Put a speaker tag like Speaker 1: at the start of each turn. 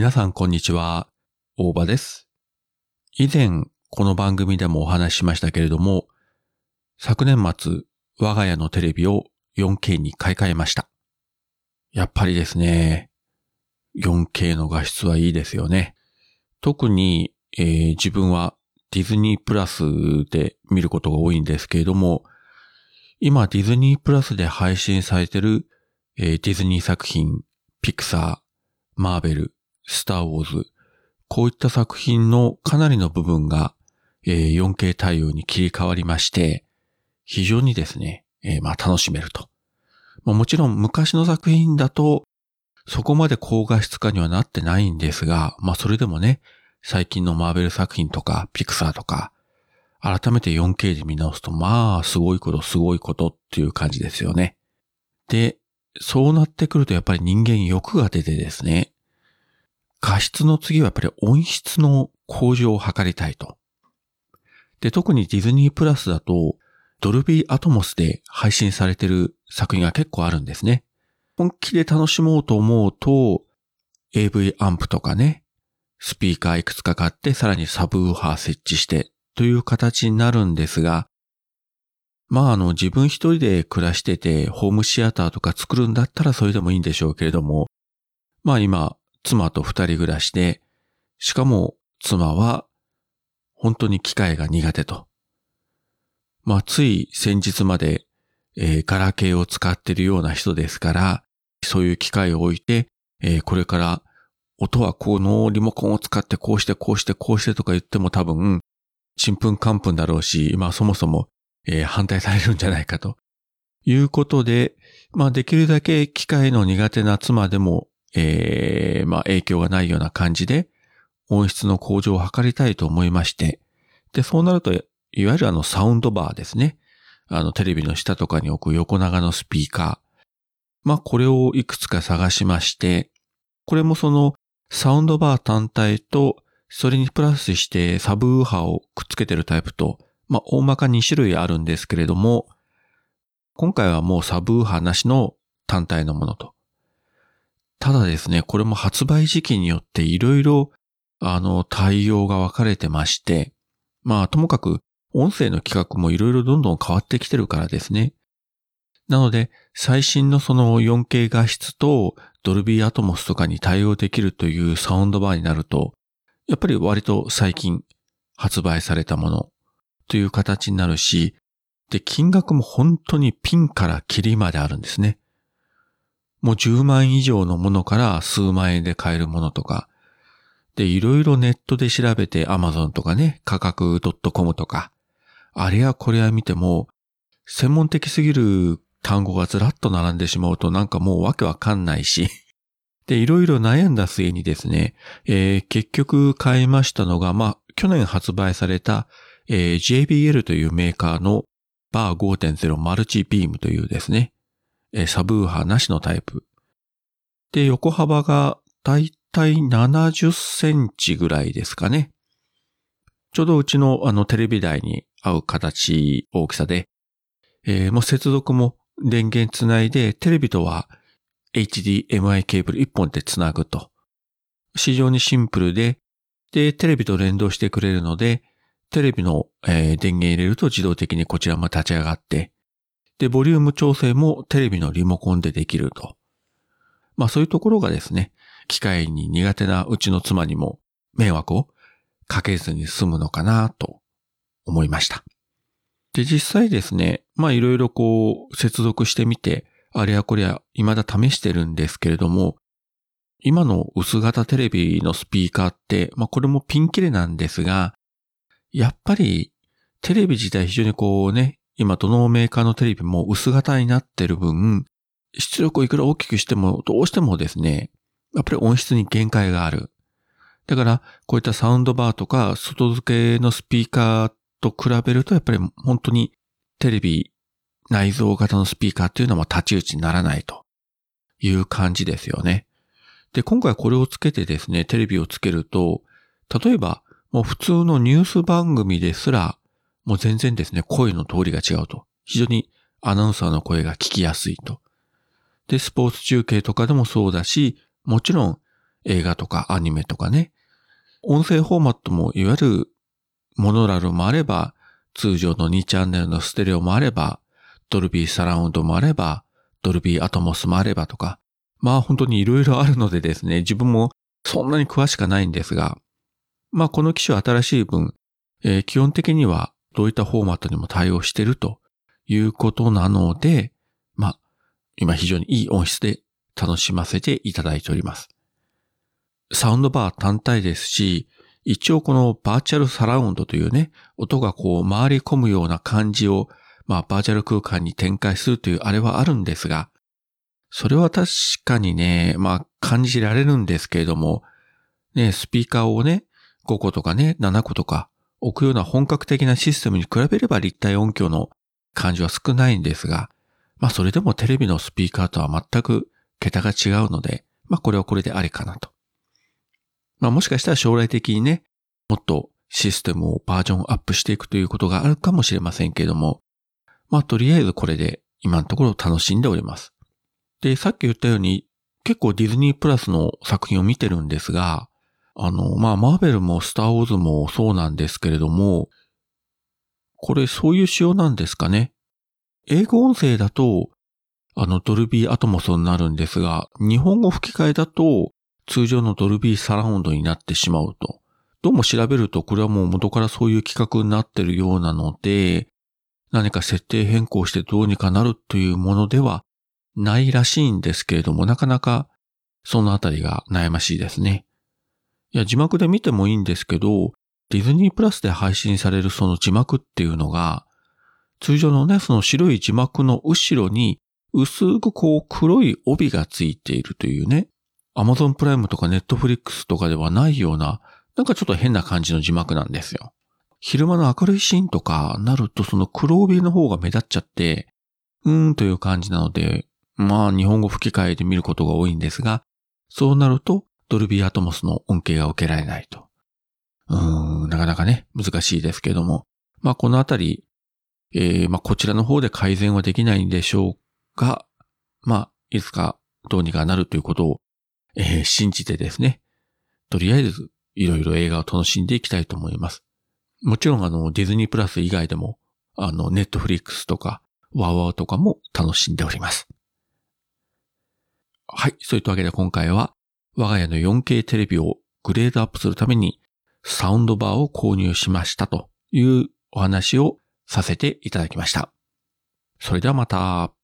Speaker 1: 皆さんこんにちは。大場です。以前、この番組でもお話ししましたけれども、昨年末、我が家のテレビを 4K に買い替えました。やっぱりですね、4K の画質はいいですよね。特に、えー自分はディズニープラスで見ることが多いんですけれども、今ディズニープラスで配信されてる、えーディズニー作品、ピクサー、マーベル、スターウォーズ、こういった作品のかなりの部分が、え 4K 対応に切り替わりまして、非常にですね、えーまあ楽しめると。まもちろん昔の作品だと、そこまで高画質化にはなってないんですが、まあそれでもね、最近のマーベル作品とか、ピクサーとか、改めて 4K で見直すと、まあ、すごいこと、すごいことっていう感じですよね。で、そうなってくるとやっぱり人間欲が出てですね、画質の次はやっぱり音質の向上を図りたいと。で、特にディズニープラスだと、ドルビーアトモスで配信されてる作品が結構あるんですね。本気で楽しもうと思うと、AV アンプとかね、スピーカーいくつか買って、さらにサブウーハー設置して、という形になるんですが、まああの自分一人で暮らしてて、ホームシアターとか作るんだったらそれでもいいんでしょうけれども、まあ今、妻と二人暮らしで、しかも妻は本当に機械が苦手と。まあつい先日まで、えーガラケーを使っているような人ですから、そういう機械を置いて、えーこれから音はこのリモコンを使ってこうしてこうしてこうしてとか言っても多分、ちんぷんかんぷんだろうし、まあそもそも、えー反対されるんじゃないかと。いうことで、まあできるだけ機械の苦手な妻でも、えーまあ影響がないような感じで、音質の向上を図りたいと思いまして、で、そうなると、いわゆるあのサウンドバーですね。あのテレビの下とかに置く横長のスピーカー。まあこれをいくつか探しまして、これもそのサウンドバー単体と、それにプラスしてサブウーハーをくっつけてるタイプと、まあ、大まか2種類あるんですけれども、今回はもうサブウーハーなしの単体のものと。ただですね、これも発売時期によっていろいろ、あの、対応が分かれてまして、まあ、ともかく音声の規格もいろいろどんどん変わってきてるからですね。なので、最新のその 4K 画質とドルビーアトモスとかに対応できるというサウンドバーになると、やっぱり割と最近発売されたものという形になるし、で、金額も本当にピンからキリまであるんですね。もう10万以上のものから数万円で買えるものとか、で、いろいろネットで調べて Amazon とかね、価格 .com とか、あれやこれや見ても、専門的すぎる単語がずらっと並んでしまうとなんかもうわけわかんないし、で、いろいろ悩んだ末にですね、えー結局買いましたのが、まあ、去年発売された、えー JBL というメーカーのバー5.0マルチビームというですね、えーサブウーハーなしのタイプ。で、横幅がだいたい70センチぐらいですかね。ちょうどうちのあのテレビ台に合う形、大きさで、えーもう接続も電源つないで、テレビとは HDMI ケーブル1本でつなぐと。非常にシンプルで、で、テレビと連動してくれるので、テレビの、えー電源入れると自動的にこちらも立ち上がって、で、ボリューム調整もテレビのリモコンでできると。まあそういうところがですね、機械に苦手なうちの妻にも迷惑をかけずに済むのかなと思いました。で、実際ですね、まあいろいろこう接続してみて、あれやこれや未だ試してるんですけれども、今の薄型テレビのスピーカーって、まあこれもピンキレなんですが、やっぱりテレビ自体非常にこうね、今どのメーカーのテレビも薄型になってる分、出力をいくら大きくしてもどうしてもですね、やっぱり音質に限界がある。だから、こういったサウンドバーとか外付けのスピーカーと比べると、やっぱり本当にテレビ内蔵型のスピーカーっていうのは立ち打ちにならないという感じですよね。で、今回これをつけてですね、テレビをつけると、例えば、もう普通のニュース番組ですら、もう全然ですね、声の通りが違うと。非常にアナウンサーの声が聞きやすいと。で、スポーツ中継とかでもそうだし、もちろん、映画とかアニメとかね。音声フォーマットもいわゆるモノラルもあれば、通常の2チャンネルのステレオもあれば、ドルビーサラウンドもあれば、ドルビーアトモスもあればとか、まあ本当に色々あるのでですね、自分もそんなに詳しくないんですが、まあこの機種は新しい分、えー、基本的にはどういったフォーマットにも対応してるということなので、まあ今非常にいい音質で楽しませていただいております。サウンドバー単体ですし、一応このバーチャルサラウンドというね、音がこう回り込むような感じを、まあバーチャル空間に展開するというあれはあるんですが、それは確かにね、まあ感じられるんですけれども、ね、スピーカーをね、5個とかね、7個とか置くような本格的なシステムに比べれば立体音響の感じは少ないんですが、まあそれでもテレビのスピーカーとは全く桁が違うので、まあこれはこれでありかなと。まあもしかしたら将来的にね、もっとシステムをバージョンアップしていくということがあるかもしれませんけれども、まあとりあえずこれで今のところ楽しんでおります。で、さっき言ったように結構ディズニープラスの作品を見てるんですが、あの、まあマーベルもスターウォーズもそうなんですけれども、これそういう仕様なんですかね。英語音声だと、あのドルビーアトモスになるんですが、日本語吹き替えだと通常のドルビーサラウンドになってしまうと。どうも調べるとこれはもう元からそういう企画になってるようなので、何か設定変更してどうにかなるというものではないらしいんですけれども、なかなかそのあたりが悩ましいですね。いや、字幕で見てもいいんですけど、ディズニープラスで配信されるその字幕っていうのが、通常のね、その白い字幕の後ろに薄くこう黒い帯がついているというね、アマゾンプライムとかネットフリックスとかではないような、なんかちょっと変な感じの字幕なんですよ。昼間の明るいシーンとかなるとその黒帯の方が目立っちゃって、うーんという感じなので、まあ日本語吹き替えで見ることが多いんですが、そうなるとドルビーアトモスの恩恵が受けられないと。うーん、なかなかね、難しいですけども。まあこのあたり、えー、まあこちらの方で改善はできないんでしょうが、まあ、いつかどうにかなるということをえー、信じてですね、とりあえずいろいろ映画を楽しんでいきたいと思います。もちろんあのディズニープラス以外でも、あのネットフリックスとかワウワウとかも楽しんでおります。はい。そういったわけで今回は我が家の 4K テレビをグレードアップするためにサウンドバーを購入しましたというお話をさせていただきました。それではまた。